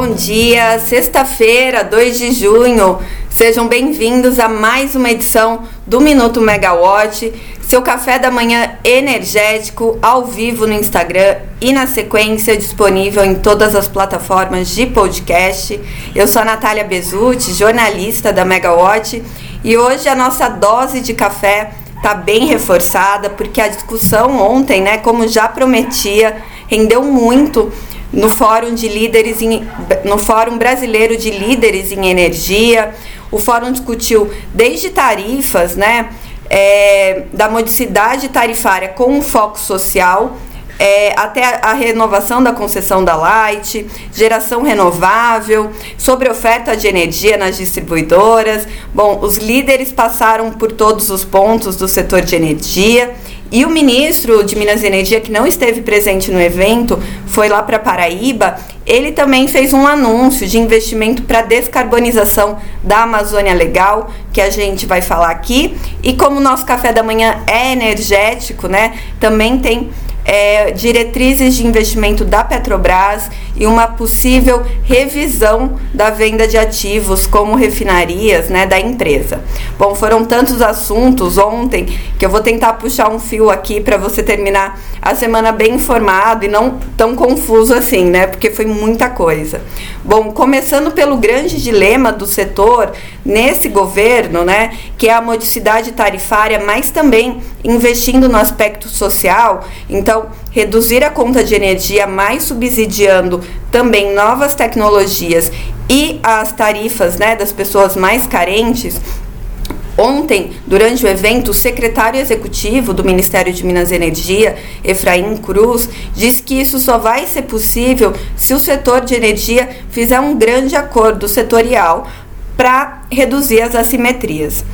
Bom dia, sexta-feira, 2 de junho. Sejam bem-vindos a mais uma edição do Minuto Megawatt, seu café da manhã energético, ao vivo no Instagram e na sequência disponível em todas as plataformas de podcast. Eu sou a Natália Bezutti, jornalista da Megawatt, e hoje a nossa dose de café está bem reforçada, porque a discussão ontem, né, como já prometia, rendeu muito no Fórum de Líderes em, no Fórum Brasileiro de Líderes em Energia. O fórum discutiu desde tarifas, né, é, da modicidade tarifária com um foco social, é, até a, a, renovação da concessão da Light, geração renovável, sobre oferta de energia nas distribuidoras. Bom, os líderes passaram por todos os pontos do setor de energia e o ministro de Minas e Energia, que não esteve presente no evento, foi lá para Paraíba. Ele também fez um anúncio de investimento para descarbonização da Amazônia Legal, que a gente vai falar aqui. E como o nosso café da manhã é energético, né? Também tem é, diretrizes de investimento da Petrobras e uma possível revisão da venda de ativos como refinarias né, da empresa. Bom, foram tantos assuntos ontem que eu vou tentar puxar um fio aqui para você terminar a semana bem informado e não tão confuso assim, né? Porque foi muita coisa. Bom, começando pelo grande dilema do setor nesse governo, né, que é a modicidade tarifária, mas também investindo no aspecto social. Então, reduzir a conta de energia, mais subsidiando também novas tecnologias e as tarifas, né, das pessoas mais carentes Ontem, durante o evento, o secretário executivo do Ministério de Minas e Energia, Efraim Cruz, disse que isso só vai ser possível se o setor de energia fizer um grande acordo setorial para reduzir as assimetrias.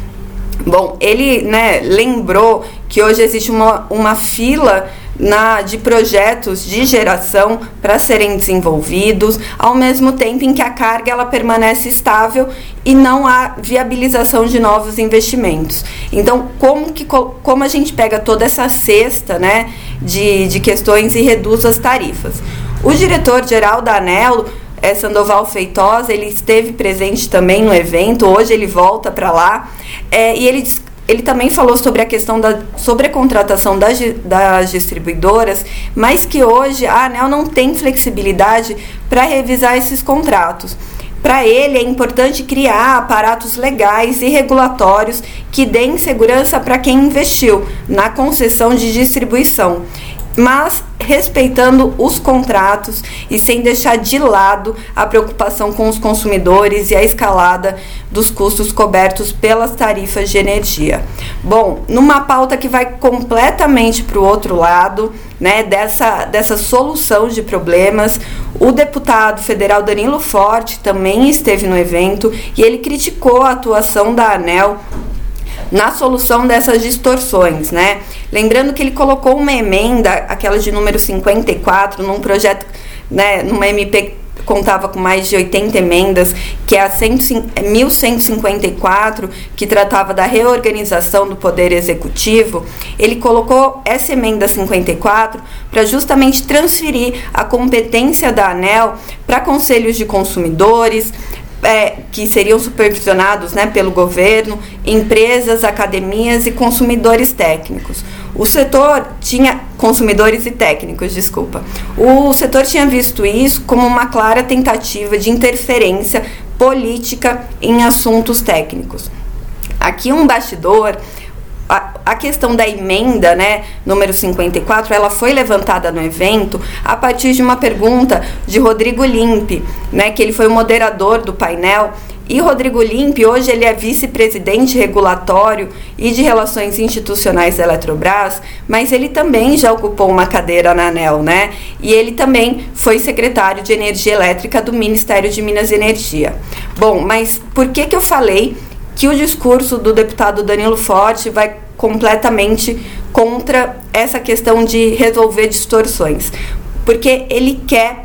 Bom, ele né, lembrou que hoje existe uma, uma fila na, de projetos de geração para serem desenvolvidos, ao mesmo tempo em que a carga ela permanece estável e não há viabilização de novos investimentos. Então, como, que, como a gente pega toda essa cesta né, de, de questões e reduz as tarifas? O diretor-geral da ANEL é Sandoval Feitosa, ele esteve presente também no evento, hoje ele volta para lá, é, e ele ele também falou sobre a questão da sobrecontratação das, das distribuidoras, mas que hoje a ANEL não tem flexibilidade para revisar esses contratos. Para ele, é importante criar aparatos legais e regulatórios que deem segurança para quem investiu na concessão de distribuição mas respeitando os contratos e sem deixar de lado a preocupação com os consumidores e a escalada dos custos cobertos pelas tarifas de energia. Bom, numa pauta que vai completamente para o outro lado, né, dessa, dessa solução de problemas, o deputado federal Danilo Forte também esteve no evento e ele criticou a atuação da ANEL na solução dessas distorções, né? Lembrando que ele colocou uma emenda, aquela de número 54, num projeto, né, numa MP contava com mais de 80 emendas, que é a 1154, que tratava da reorganização do Poder Executivo, ele colocou essa emenda 54 para justamente transferir a competência da ANEL para conselhos de consumidores, é, que seriam supervisionados né, pelo governo, empresas, academias e consumidores técnicos. O setor tinha consumidores e técnicos, desculpa. O setor tinha visto isso como uma clara tentativa de interferência política em assuntos técnicos. Aqui um bastidor a, questão da emenda, né, número 54, ela foi levantada no evento a partir de uma pergunta de Rodrigo Limpe, né, que ele foi o moderador do painel. E Rodrigo Limpe, hoje ele é vice-presidente regulatório e de relações institucionais da Eletrobras, mas ele também já ocupou uma cadeira na ANEL, né? E ele também foi secretário de Energia Elétrica do Ministério de Minas e Energia. Bom, mas por que que eu falei que o discurso do deputado Danilo Forte vai completamente contra essa questão de resolver distorções, porque ele quer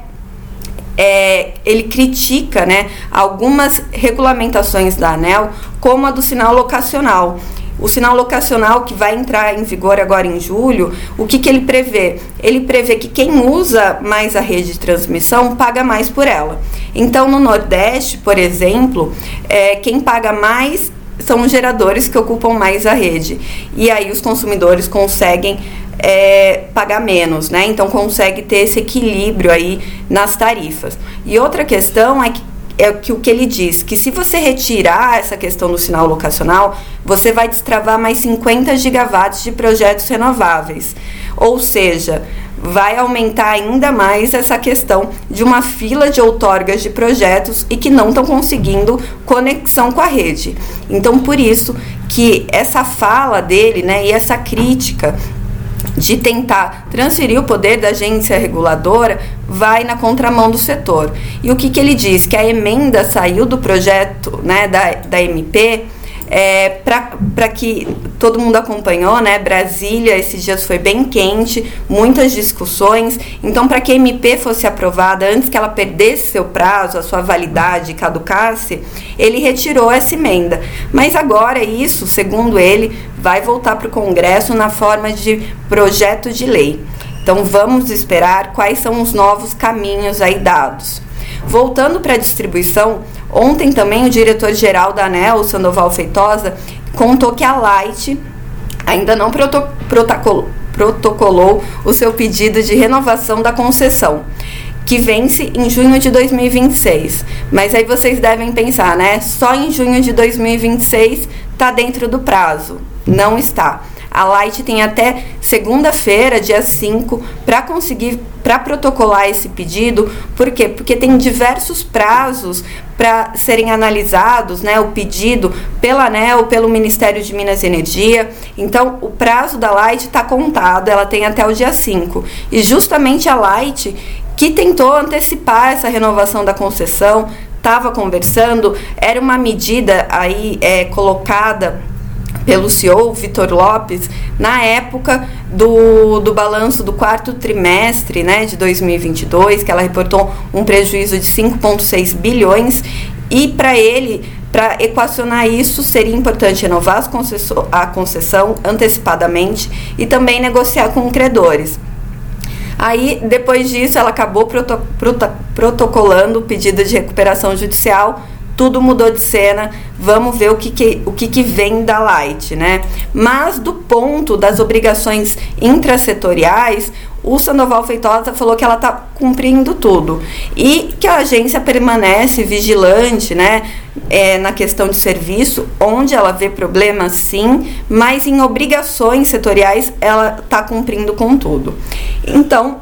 é, ele critica né, algumas regulamentações da ANEL, como a do sinal locacional. O sinal locacional que vai entrar em vigor agora em julho, o que, que ele prevê? Ele prevê que quem usa mais a rede de transmissão paga mais por ela. Então, no Nordeste, por exemplo, é, quem paga mais são os geradores que ocupam mais a rede. E aí os consumidores conseguem é, pagar menos, né? Então consegue ter esse equilíbrio aí nas tarifas. E outra questão é que é que o que ele diz, que se você retirar essa questão do sinal locacional, você vai destravar mais 50 gigawatts de projetos renováveis. Ou seja, vai aumentar ainda mais essa questão de uma fila de outorgas de projetos e que não estão conseguindo conexão com a rede. Então, por isso que essa fala dele, né, e essa crítica de tentar transferir o poder da agência reguladora vai na contramão do setor. E o que, que ele diz? Que a emenda saiu do projeto né, da, da MP é, para que todo mundo acompanhou, né? Brasília esses dias foi bem quente, muitas discussões. Então, para que a MP fosse aprovada antes que ela perdesse seu prazo, a sua validade caducasse, ele retirou essa emenda. Mas agora isso, segundo ele, vai voltar para o Congresso na forma de projeto de lei. Então, vamos esperar quais são os novos caminhos aí dados. Voltando para a distribuição, ontem também o diretor-geral da ANEL, Sandoval Feitosa, contou que a Light ainda não proto protocolou, protocolou o seu pedido de renovação da concessão que vence em junho de 2026. Mas aí vocês devem pensar, né? Só em junho de 2026 está dentro do prazo. Não está. A Light tem até segunda-feira, dia 5, para conseguir para protocolar esse pedido. Por quê? Porque tem diversos prazos para serem analisados, né, o pedido pela ANEL, pelo Ministério de Minas e Energia. Então, o prazo da Light está contado, ela tem até o dia 5. E justamente a Light que tentou antecipar essa renovação da concessão, estava conversando, era uma medida aí é, colocada pelo CEO Vitor Lopes na época do, do balanço do quarto trimestre né, de 2022, que ela reportou um prejuízo de 5,6 bilhões, e para ele, para equacionar isso, seria importante renovar a concessão antecipadamente e também negociar com credores. Aí, depois disso, ela acabou proto proto protocolando o pedido de recuperação judicial tudo mudou de cena, vamos ver o que, que, o que, que vem da Light, né? Mas do ponto das obrigações intrasetoriais, o Sandoval Feitosa falou que ela está cumprindo tudo e que a agência permanece vigilante, né, é, na questão de serviço, onde ela vê problemas, sim, mas em obrigações setoriais ela está cumprindo com tudo. Então,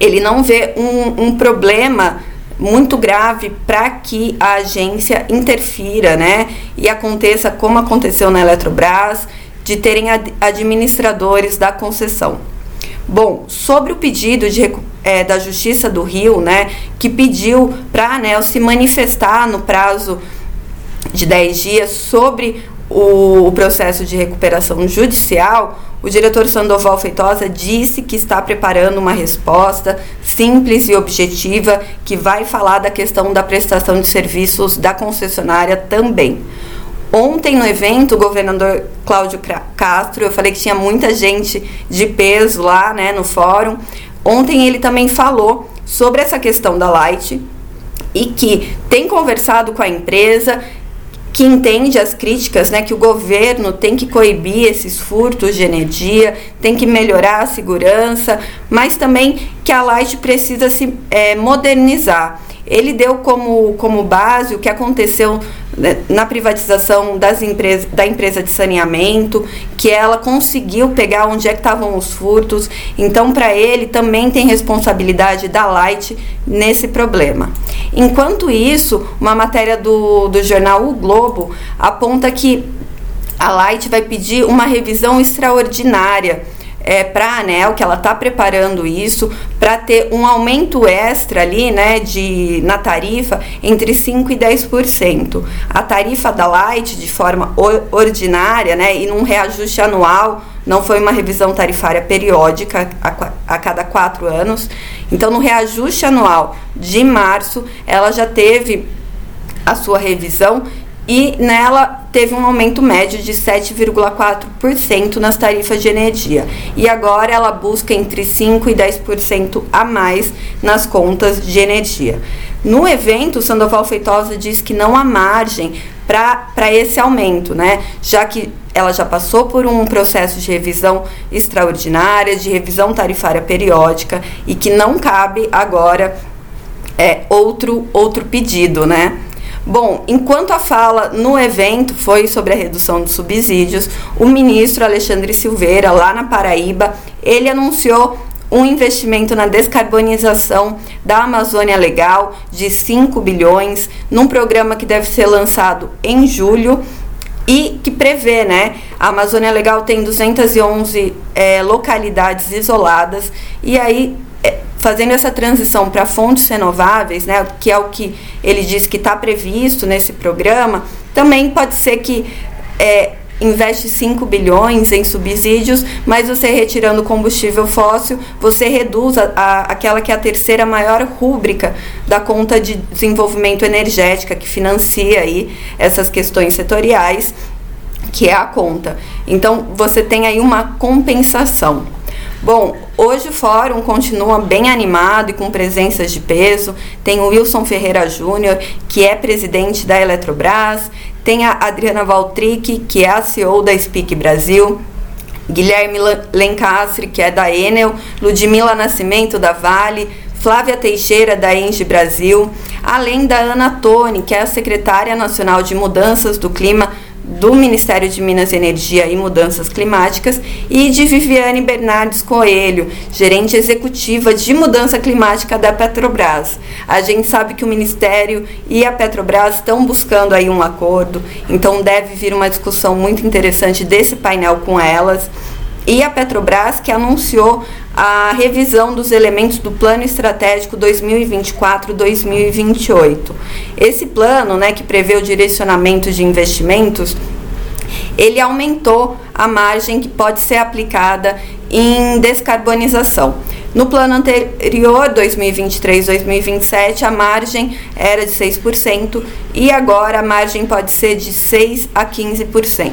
ele não vê um, um problema muito grave para que a agência interfira, né? E aconteça como aconteceu na Eletrobras, de terem ad administradores da concessão. Bom, sobre o pedido de, é, da Justiça do Rio, né, que pediu para a ANEL se manifestar no prazo de 10 dias sobre o, o processo de recuperação judicial, o diretor Sandoval Feitosa disse que está preparando uma resposta simples e objetiva que vai falar da questão da prestação de serviços da concessionária também. Ontem no evento, o governador Cláudio Castro, eu falei que tinha muita gente de peso lá, né, no fórum. Ontem ele também falou sobre essa questão da Light e que tem conversado com a empresa que entende as críticas, né, que o governo tem que coibir esses furtos de energia, tem que melhorar a segurança, mas também que a Light precisa se é, modernizar. Ele deu como, como base o que aconteceu na privatização das empresas, da empresa de saneamento, que ela conseguiu pegar onde é que estavam os furtos. Então, para ele, também tem responsabilidade da Light nesse problema. Enquanto isso, uma matéria do, do jornal O Globo aponta que a Light vai pedir uma revisão extraordinária é, para a ANEL, que ela está preparando isso, para ter um aumento extra ali, né, de, na tarifa entre 5% e 10%. A tarifa da Light, de forma ordinária, né, e num reajuste anual, não foi uma revisão tarifária periódica a, a cada quatro anos. Então, no reajuste anual de março, ela já teve a sua revisão e nela teve um aumento médio de 7,4% nas tarifas de energia. E agora ela busca entre 5% e 10% a mais nas contas de energia. No evento, Sandoval Feitosa diz que não há margem para esse aumento, né? Já que ela já passou por um processo de revisão extraordinária, de revisão tarifária periódica e que não cabe agora é, outro, outro pedido, né? Bom, enquanto a fala no evento foi sobre a redução de subsídios, o ministro Alexandre Silveira, lá na Paraíba, ele anunciou um investimento na descarbonização da Amazônia Legal de 5 bilhões, num programa que deve ser lançado em julho e que prevê, né? A Amazônia Legal tem 211 é, localidades isoladas e aí fazendo essa transição para fontes renováveis, né, que é o que ele diz que está previsto nesse programa, também pode ser que é, investe 5 bilhões em subsídios, mas você retirando combustível fóssil, você reduz a, a, aquela que é a terceira maior rúbrica da conta de desenvolvimento energética, que financia aí essas questões setoriais, que é a conta. Então, você tem aí uma compensação. Bom, hoje o fórum continua bem animado e com presenças de peso. Tem o Wilson Ferreira Júnior, que é presidente da Eletrobras, tem a Adriana Valtric, que é a CEO da Speak Brasil, Guilherme Lencastre, que é da Enel, Ludmila Nascimento, da Vale, Flávia Teixeira, da Engie Brasil, além da Ana Toni, que é a secretária nacional de Mudanças do Clima do Ministério de Minas e Energia e Mudanças Climáticas e de Viviane Bernardes Coelho, gerente executiva de mudança climática da Petrobras. A gente sabe que o Ministério e a Petrobras estão buscando aí um acordo, então deve vir uma discussão muito interessante desse painel com elas e a Petrobras que anunciou a revisão dos elementos do Plano Estratégico 2024-2028. Esse plano, né, que prevê o direcionamento de investimentos, ele aumentou a margem que pode ser aplicada em descarbonização. No plano anterior, 2023-2027, a margem era de 6% e agora a margem pode ser de 6 a 15%.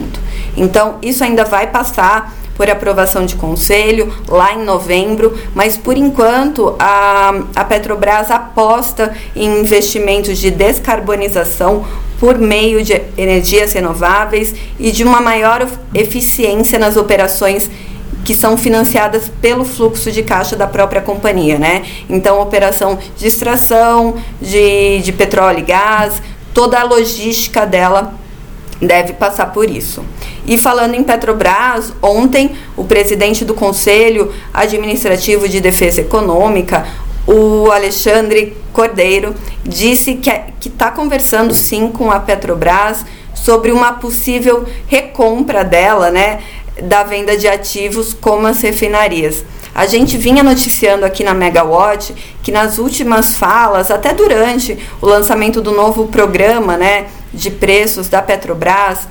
Então, isso ainda vai passar por aprovação de conselho lá em novembro, mas por enquanto a, a Petrobras aposta em investimentos de descarbonização por meio de energias renováveis e de uma maior eficiência nas operações que são financiadas pelo fluxo de caixa da própria companhia, né? Então, operação de extração de, de petróleo e gás, toda a logística dela deve passar por isso. E falando em Petrobras, ontem o presidente do Conselho Administrativo de Defesa Econômica, o Alexandre Cordeiro, disse que está conversando sim com a Petrobras sobre uma possível recompra dela, né, da venda de ativos como as refinarias. A gente vinha noticiando aqui na Megawatt que nas últimas falas, até durante o lançamento do novo programa, né, de preços da Petrobras,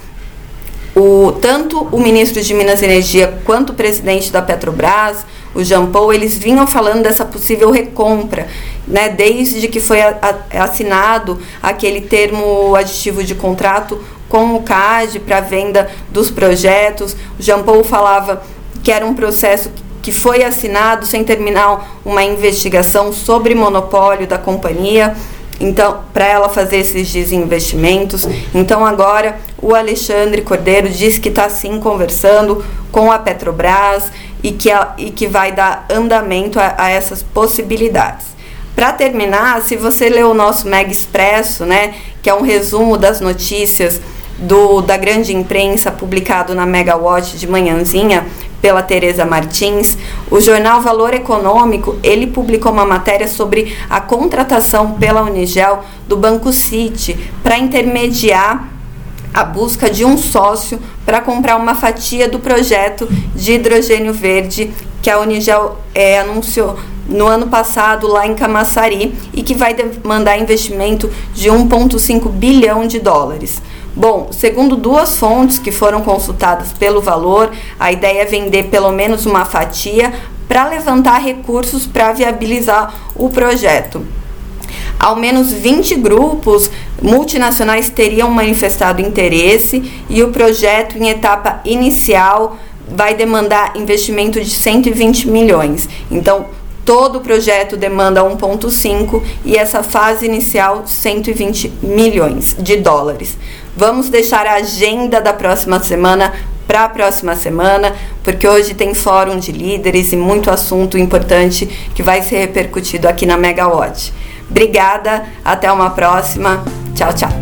o, tanto o ministro de Minas e Energia quanto o presidente da Petrobras, o Jean Paul, eles vinham falando dessa possível recompra, né, desde que foi a, a, assinado aquele termo aditivo de contrato com o CAD para venda dos projetos. O Jean Paul falava que era um processo que foi assinado sem terminar uma investigação sobre monopólio da companhia então para ela fazer esses desinvestimentos. Então agora o Alexandre Cordeiro disse que está sim conversando com a Petrobras e que, a, e que vai dar andamento a, a essas possibilidades. Para terminar, se você leu o nosso Mega Expresso, né, que é um resumo das notícias do, da grande imprensa publicado na Megawatt de manhãzinha, pela Tereza Martins, o jornal Valor Econômico, ele publicou uma matéria sobre a contratação pela Unigel do Banco City para intermediar a busca de um sócio para comprar uma fatia do projeto de hidrogênio verde que a Unigel é, anunciou no ano passado lá em Camaçari e que vai demandar investimento de 1,5 bilhão de dólares. Bom, segundo duas fontes que foram consultadas pelo valor, a ideia é vender pelo menos uma fatia para levantar recursos para viabilizar o projeto. ao menos 20 grupos multinacionais teriam manifestado interesse e o projeto, em etapa inicial, vai demandar investimento de 120 milhões. Então, todo o projeto demanda 1,5 e essa fase inicial 120 milhões de dólares. Vamos deixar a agenda da próxima semana para a próxima semana, porque hoje tem fórum de líderes e muito assunto importante que vai ser repercutido aqui na Megawatt. Obrigada, até uma próxima. Tchau, tchau.